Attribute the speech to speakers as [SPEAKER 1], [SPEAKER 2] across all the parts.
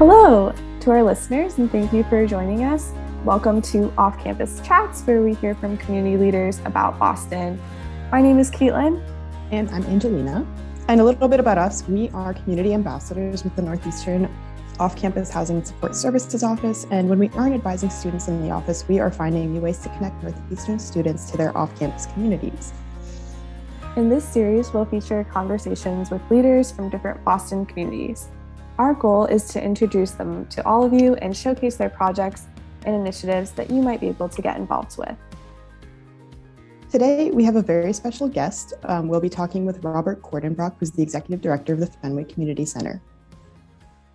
[SPEAKER 1] Hello to our listeners, and thank you for joining us. Welcome to Off Campus Chats, where we hear from community leaders about Boston. My name is Caitlin.
[SPEAKER 2] And I'm Angelina. And a little bit about us we are community ambassadors with the Northeastern Off Campus Housing and Support Services Office. And when we aren't advising students in the office, we are finding new ways to connect Northeastern students to their off campus communities.
[SPEAKER 1] In this series, we'll feature conversations with leaders from different Boston communities. Our goal is to introduce them to all of you and showcase their projects and initiatives that you might be able to get involved with.
[SPEAKER 2] Today, we have a very special guest. Um, we'll be talking with Robert Cordenbrock, who's the Executive Director of the Fenway Community Center.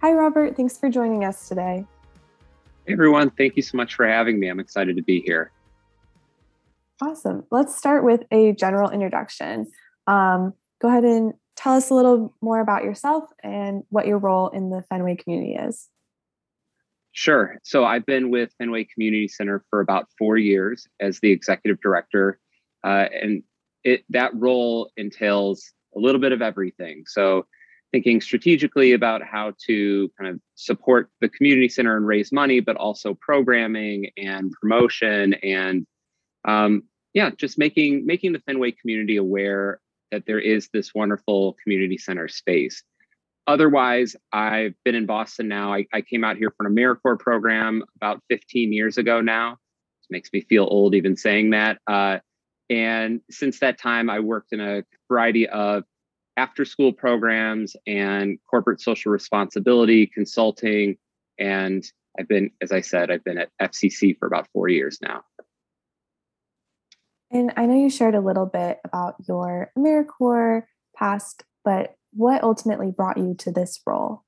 [SPEAKER 1] Hi, Robert. Thanks for joining us today.
[SPEAKER 3] Hey, everyone. Thank you so much for having me. I'm excited to be here.
[SPEAKER 1] Awesome. Let's start with a general introduction. Um, go ahead and tell us a little more about yourself and what your role in the Fenway community is.
[SPEAKER 3] Sure. So I've been with Fenway Community Center for about four years as the executive director, uh, and it that role entails a little bit of everything. So thinking strategically about how to kind of support the community center and raise money, but also programming and promotion and um, yeah, just making making the Fenway community aware that there is this wonderful community center space. Otherwise, I've been in Boston now. I, I came out here for an AmeriCorps program about 15 years ago now. It makes me feel old even saying that. Uh, and since that time, I worked in a variety of after school programs and corporate social responsibility consulting. And I've been, as I said, I've been at FCC for about four years now.
[SPEAKER 1] And I know you shared a little bit about your AmeriCorps past, but what ultimately brought you to this role?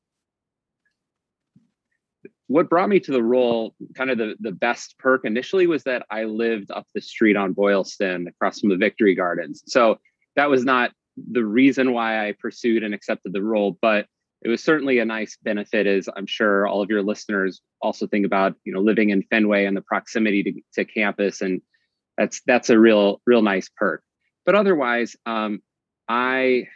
[SPEAKER 3] What brought me to the role, kind of the, the best perk initially, was that I lived up the street on Boylston across from the Victory Gardens. So that was not the reason why I pursued and accepted the role, but it was certainly a nice benefit as I'm sure all of your listeners also think about, you know, living in Fenway and the proximity to, to campus and that's that's a real real nice perk. But otherwise, um, I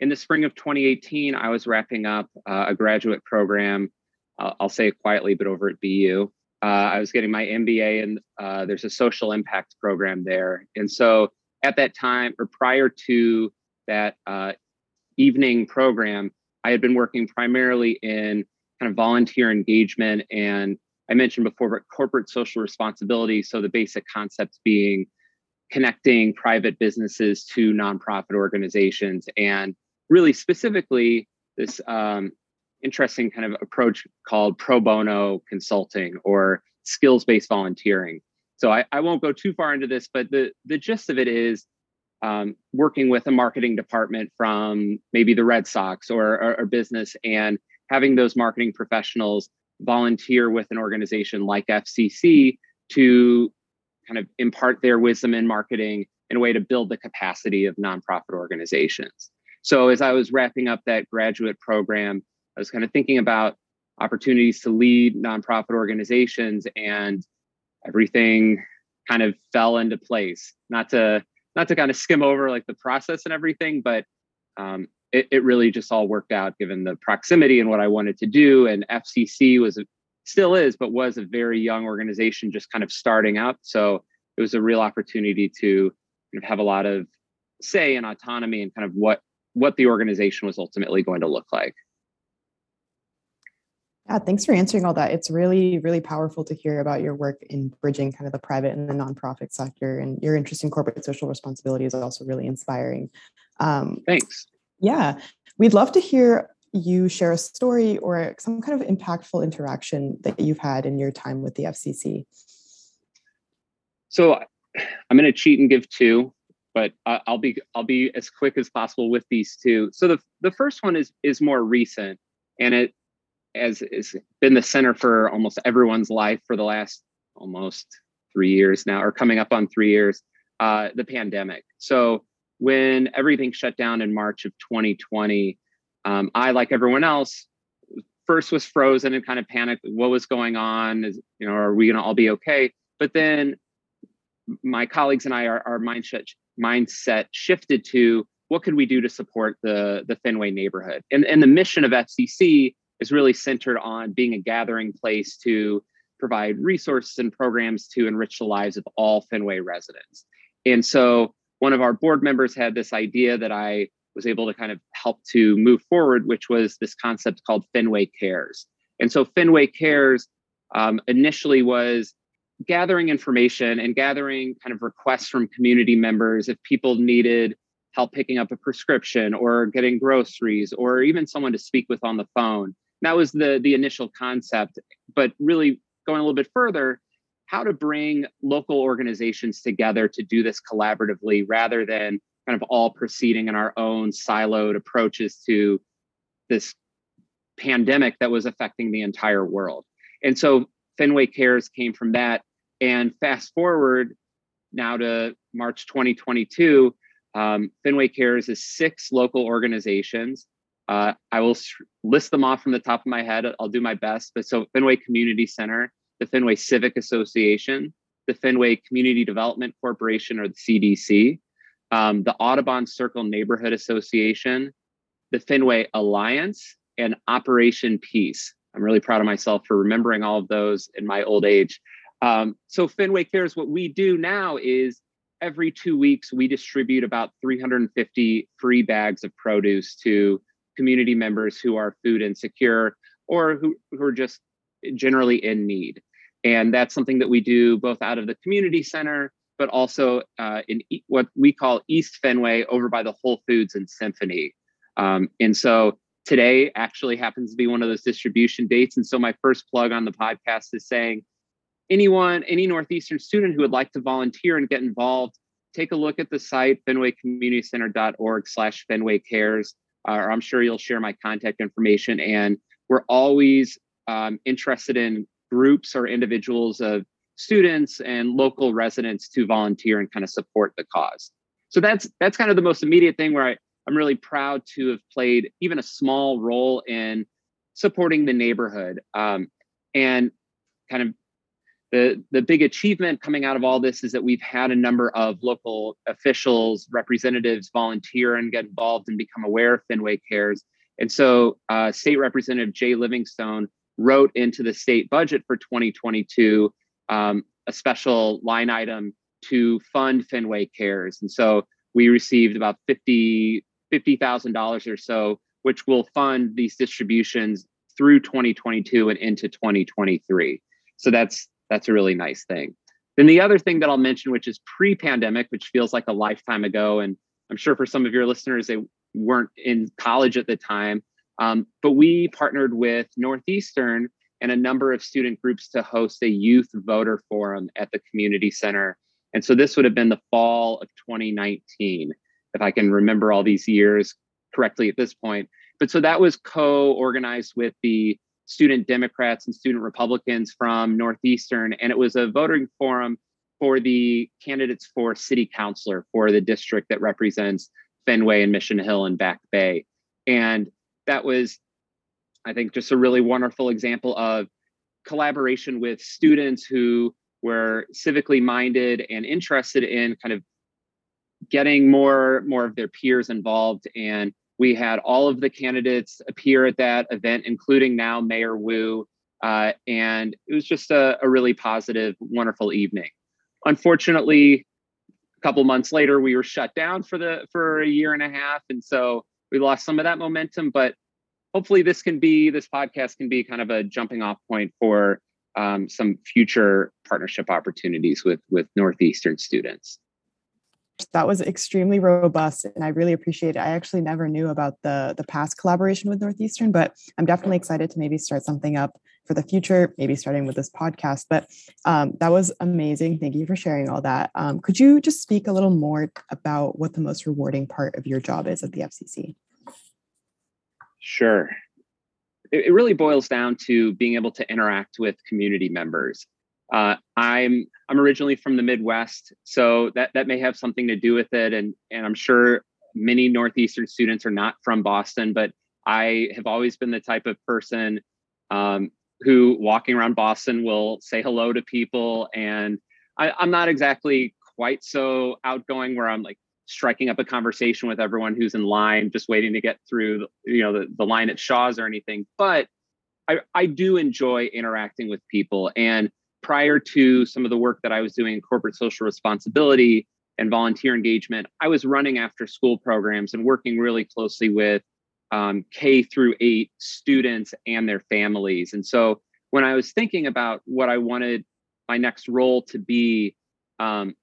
[SPEAKER 3] in the spring of 2018, I was wrapping up uh, a graduate program. Uh, I'll say it quietly, but over at BU, uh, I was getting my MBA, and uh, there's a social impact program there. And so at that time, or prior to that uh, evening program, I had been working primarily in kind of volunteer engagement and I mentioned before, but corporate social responsibility. So the basic concepts being connecting private businesses to nonprofit organizations, and really specifically this um, interesting kind of approach called pro bono consulting or skills based volunteering. So I, I, won't go too far into this, but the the gist of it is um, working with a marketing department from maybe the Red Sox or, or business and having those marketing professionals volunteer with an organization like FCC to kind of impart their wisdom in marketing in a way to build the capacity of nonprofit organizations. So, as I was wrapping up that graduate program, I was kind of thinking about opportunities to lead nonprofit organizations, and everything kind of fell into place. Not to not to kind of skim over like the process and everything, but um, it, it really just all worked out given the proximity and what I wanted to do. And FCC was still is, but was a very young organization just kind of starting up. So it was a real opportunity to kind of have a lot of say and autonomy and kind of what what the organization was ultimately going to look like.
[SPEAKER 2] Yeah, thanks for answering all that. It's really, really powerful to hear about your work in bridging kind of the private and the nonprofit sector, and your interest in corporate social responsibility is also really inspiring.
[SPEAKER 3] Um, Thanks.
[SPEAKER 2] Yeah, we'd love to hear you share a story or some kind of impactful interaction that you've had in your time with the FCC.
[SPEAKER 3] So I'm going to cheat and give two, but I'll be I'll be as quick as possible with these two. So the the first one is is more recent, and it has, has been the center for almost everyone's life for the last almost three years now, or coming up on three years. Uh, the pandemic. So when everything shut down in March of 2020, um, I, like everyone else, first was frozen and kind of panicked. What was going on? Is you know, are we going to all be okay? But then my colleagues and I, our, our mindset mindset shifted to what could we do to support the the Fenway neighborhood? And and the mission of FCC is really centered on being a gathering place to provide resources and programs to enrich the lives of all Fenway residents. And so one of our board members had this idea that I was able to kind of help to move forward, which was this concept called Fenway Cares. And so Fenway Cares um, initially was gathering information and gathering kind of requests from community members if people needed help picking up a prescription or getting groceries or even someone to speak with on the phone. That was the the initial concept, but really going a little bit further, how to bring local organizations together to do this collaboratively rather than kind of all proceeding in our own siloed approaches to this pandemic that was affecting the entire world. And so Fenway Cares came from that. And fast forward now to March 2022, um, Fenway Cares is six local organizations. Uh, I will list them off from the top of my head. I'll do my best. But so Fenway Community Center, the Fenway Civic Association, the Fenway Community Development Corporation, or the CDC, um, the Audubon Circle Neighborhood Association, the Fenway Alliance, and Operation Peace. I'm really proud of myself for remembering all of those in my old age. Um, so Fenway Cares, what we do now is every two weeks we distribute about 350 free bags of produce to community members who are food insecure or who, who are just generally in need. And that's something that we do both out of the community center, but also uh, in e- what we call East Fenway over by the Whole Foods and Symphony. Um, and so today actually happens to be one of those distribution dates. And so my first plug on the podcast is saying anyone, any Northeastern student who would like to volunteer and get involved, take a look at the site, fenwaycommunitycenter.org slash Fenway Cares. Uh, or I'm sure you'll share my contact information. And we're always um, interested in groups or individuals of students and local residents to volunteer and kind of support the cause. So that's that's kind of the most immediate thing where I, I'm really proud to have played even a small role in supporting the neighborhood. Um, and kind of the, the big achievement coming out of all this is that we've had a number of local officials, representatives volunteer and get involved and become aware of Fenway Cares. And so, uh, State Representative Jay Livingstone wrote into the state budget for 2022 um, a special line item to fund Fenway Cares. And so, we received about 50 $50,000 or so, which will fund these distributions through 2022 and into 2023. So that's that's a really nice thing. Then the other thing that I'll mention, which is pre-pandemic, which feels like a lifetime ago, and I'm sure for some of your listeners they weren't in college at the time, um, but we partnered with Northeastern and a number of student groups to host a youth voter forum at the community center. And so this would have been the fall of 2019, if I can remember all these years correctly at this point. But so that was co-organized with the student Democrats and student Republicans from Northeastern. And it was a voting forum for the candidates for city councilor for the district that represents Fenway and Mission Hill and Back Bay. And that was, I think, just a really wonderful example of collaboration with students who were civically minded and interested in kind of getting more more of their peers involved and we had all of the candidates appear at that event, including now Mayor Wu. Uh, and it was just a, a, really positive, wonderful evening. Unfortunately, a couple months later, we were shut down for the for a year and a half, and so we lost some of that momentum. But hopefully, this can be this podcast can be kind of a jumping off point for um, some future partnership opportunities with with Northeastern students
[SPEAKER 2] that was extremely robust and I really appreciate it. I actually never knew about the the past collaboration with Northeastern, but I'm definitely excited to maybe start something up for the future, maybe starting with this podcast. But um, that was amazing. Thank you for sharing all that. Um, could you just speak a little more about what the most rewarding part of your job is at the FCC?
[SPEAKER 3] Sure. It, it really boils down to being able to interact with community members. Uh, I'm I'm originally from the Midwest, so that that may have something to do with it, and and I'm sure many Northeastern students are not from Boston, but I have always been the type of person um, who walking around Boston will say hello to people, and I, I'm not exactly quite so outgoing where I'm like striking up a conversation with everyone who's in line, just waiting to get through, you know, the, the line at Shaw's or anything. But I, I do enjoy interacting with people. And prior to some of the work that I was doing in corporate social responsibility and volunteer engagement, I was running after school programs and working really closely with um, K through eight students and their families. And so when I was thinking about what I wanted my next role to be, um,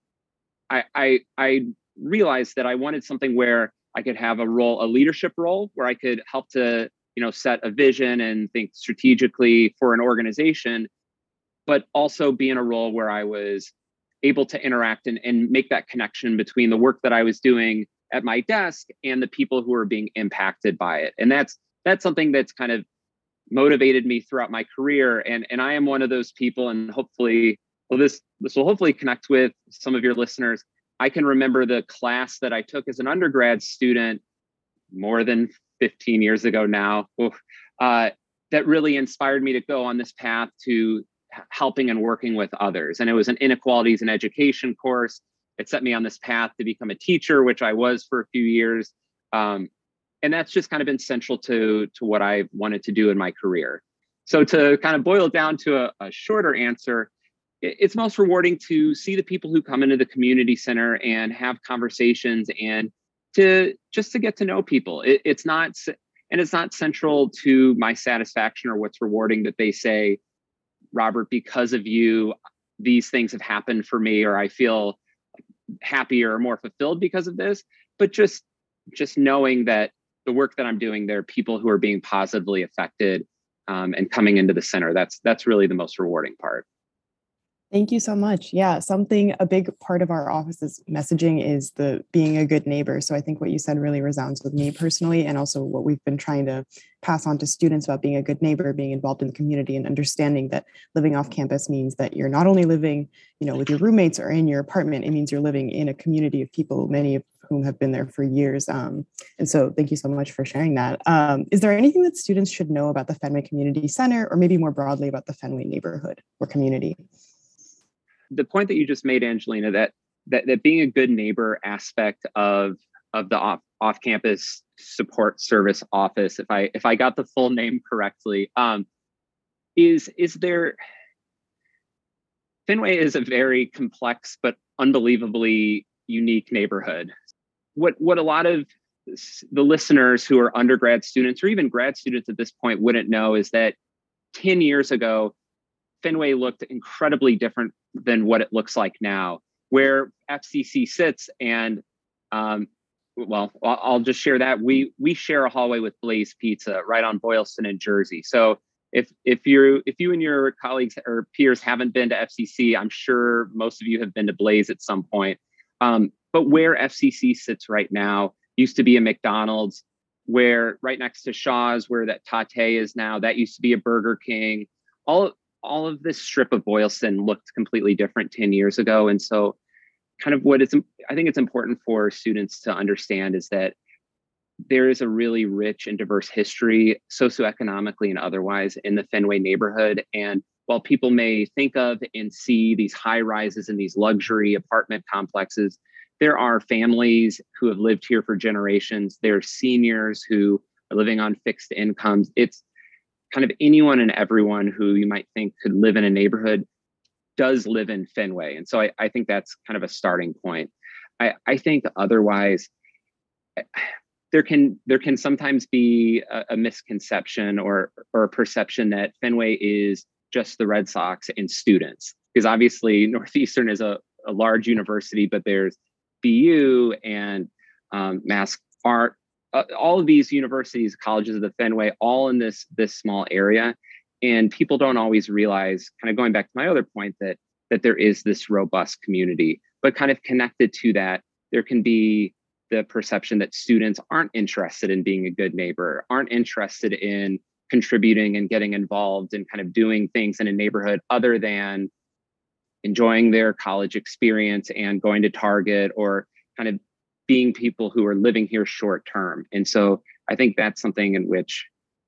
[SPEAKER 3] I, I, I realized that I wanted something where I could have a role, a leadership role, where I could help to you know set a vision and think strategically for an organization, but also be in a role where I was able to interact and, and make that connection between the work that I was doing at my desk and the people who are being impacted by it. And that's that's something that's kind of motivated me throughout my career. And and I am one of those people, and hopefully, well, this this will hopefully connect with some of your listeners. I can remember the class that I took as an undergrad student more than 15 years ago now uh, that really inspired me to go on this path to helping and working with others. And it was an inequalities in education course. It set me on this path to become a teacher, which I was for a few years. Um, and that's just kind of been central to, to what I wanted to do in my career. So to kind of boil down to a, a shorter answer, it's most rewarding to see the people who come into the community center and have conversations and to just to get to know people. It, it's not, and it's not central to my satisfaction or what's rewarding that they say, Robert, because of you, these things have happened for me, or I feel happier or more fulfilled because of this. But just just knowing that the work that I'm doing, there are people who are being positively affected um, and coming into the center. That's that's really the most rewarding part.
[SPEAKER 2] Thank you so much. Yeah, something a big part of our office's messaging is the being a good neighbor. So I think what you said really resounds with me personally, and also what we've been trying to pass on to students about being a good neighbor, being involved in the community, and understanding that living off campus means that you're not only living, you know, with your roommates or in your apartment. It means you're living in a community of people, many of whom have been there for years. Um, and so, thank you so much for sharing that. Um, is there anything that students should know about the Fenway Community Center, or maybe more broadly about the Fenway neighborhood or community?
[SPEAKER 3] The point that you just made, Angelina, that that that being a good neighbor aspect of of the off off campus support service office, if I if I got the full name correctly, um, is is there Fenway is a very complex but unbelievably unique neighborhood. What what a lot of the listeners who are undergrad students or even grad students at this point wouldn't know is that 10 years ago Fenway looked incredibly different than what it looks like now. Where FCC sits, and um, well, I'll just share that we we share a hallway with Blaze Pizza right on Boylston and Jersey. So if if you if you and your colleagues or peers haven't been to FCC, I'm sure most of you have been to Blaze at some point. Um, but where FCC sits right now used to be a McDonald's. Where right next to Shaw's, where that Tate is now, that used to be a Burger King. All all of this strip of Boylston looked completely different 10 years ago. And so, kind of what it's, I think it's important for students to understand is that there is a really rich and diverse history, socioeconomically and otherwise, in the Fenway neighborhood. And while people may think of and see these high rises and these luxury apartment complexes, there are families who have lived here for generations. There are seniors who are living on fixed incomes. It's kind of anyone and everyone who you might think could live in a neighborhood does live in Fenway. And so I, I think that's kind of a starting point. I, I think otherwise, there can there can sometimes be a, a, misconception or or a perception that Fenway is just the Red Sox and students because obviously Northeastern is a, a large university, but there's BU and um, Mass Art uh, all of these universities, colleges of the Fenway, all in this this small area, and people don't always realize. Kind of going back to my other point that that there is this robust community, but kind of connected to that, there can be the perception that students aren't interested in being a good neighbor, aren't interested in contributing and getting involved and kind of doing things in a neighborhood other than enjoying their college experience and going to Target or kind of being people who are living here short term. And so I think that's something in which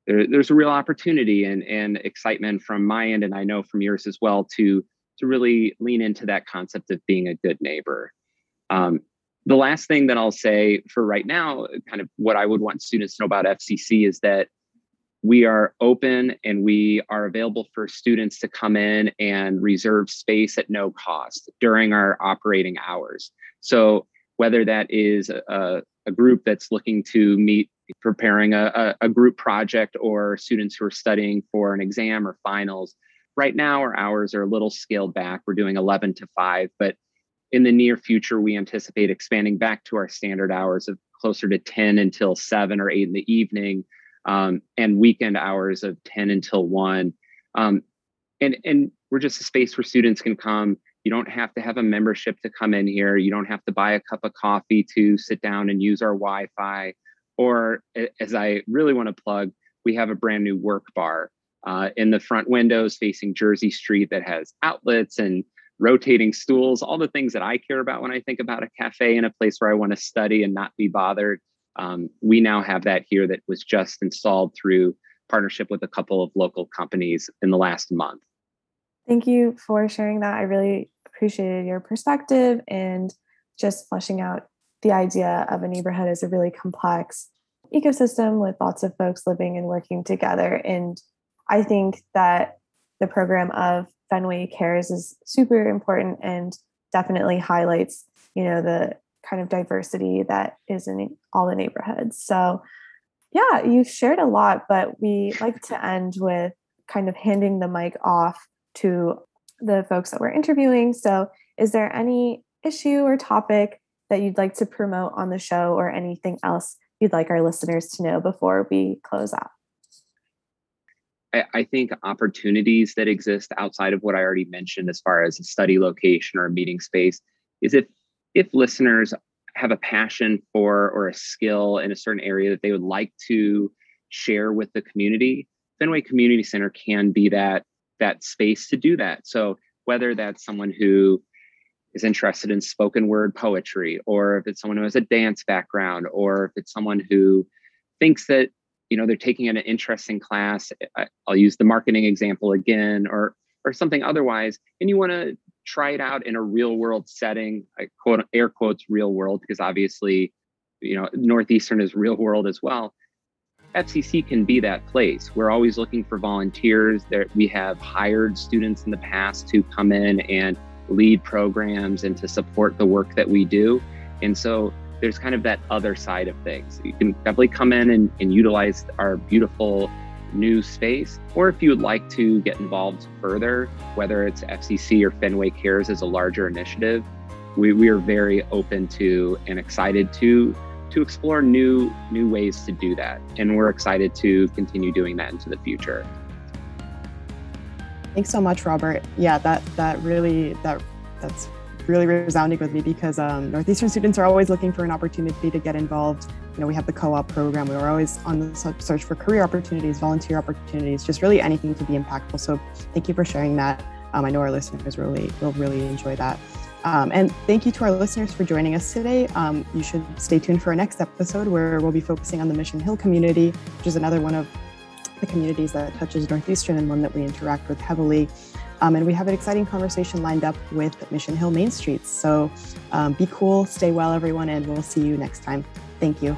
[SPEAKER 3] there, there's a real opportunity and, and excitement from my end, and I know from yours as well, to to really lean into that concept of being a good neighbor. Um, the last thing that I'll say for right now, kind of what I would want students to know about FCC is that we are open and we are available for students to come in and reserve space at no cost during our operating hours. So whether that is a, a group that's looking to meet preparing a, a, group project or students who are studying for an exam or finals. Right now, our hours are a little scaled back. We're doing 11 to 5, but in the near future, we anticipate expanding back to our standard hours of closer to 10 until 7 or 8 in the evening um, and weekend hours of 10 until 1. Um, and, and we're just a space where students can come. You don't have to have a membership to come in here. You don't have to buy a cup of coffee to sit down and use our Wi Fi. Or, as I really want to plug, we have a brand new work bar uh, in the front windows facing Jersey Street that has outlets and rotating stools, all the things that I care about when I think about a cafe and a place where I want to study and not be bothered. Um, we now have that here that was just installed through partnership with a couple of local companies in the last month.
[SPEAKER 1] Thank you for sharing that. I really appreciated your perspective and just fleshing out the idea of a neighborhood as a really complex ecosystem with lots of folks living and working together. And I think that the program of Fenway Cares is super important and definitely highlights, you know, the kind of diversity that is in all the neighborhoods. So, yeah, you've shared a lot, but we like to end with kind of handing the mic off to the folks that we're interviewing. So, is there any issue or topic that you'd like to promote on the show or anything else you'd like our listeners to know before we close out?
[SPEAKER 3] I, think opportunities that exist outside of what I already mentioned as far as a study location or a meeting space is if if listeners have a passion for or a skill in a certain area that they would like to share with the community, Fenway Community Center can be that that space to do that. So whether that's someone who is interested in spoken word poetry, or if it's someone who has a dance background, or if it's someone who thinks that you know they're taking an interesting class i'll use the marketing example again or or something otherwise and you want to try it out in a real world setting i quote air quotes real world because obviously you know northeastern is real world as well fcc can be that place. We're always looking for volunteers. There we have hired students in the past to come in and lead programs and to support the work that we do. And so there's kind of that other side of things. You can definitely come in and, and utilize our beautiful new space, or if you would like to get involved further, whether it's FCC or Fenway Cares as a larger initiative, we, we are very open to and excited to to explore new new ways to do that. And we're excited to continue doing that into the future.
[SPEAKER 2] Thanks so much, Robert. Yeah, that that really that that's really resounding with me because um, Northeastern students are always looking for an opportunity to get involved. You know, we have the co-op program. We are always on the search for career opportunities, volunteer opportunities, just really anything to be impactful. So thank you for sharing that. Um, I know our listeners really will really enjoy that. Um, and thank you to our listeners for joining us today. Um, you should stay tuned for our next episode where we'll be focusing on the Mission Hill community, which is another one of the communities that touches Northeastern and one that we interact with heavily. Um, and we have an exciting conversation lined up with Mission Hill Main Streets. So um, be cool, stay well, everyone, and we'll see you next time. Thank you.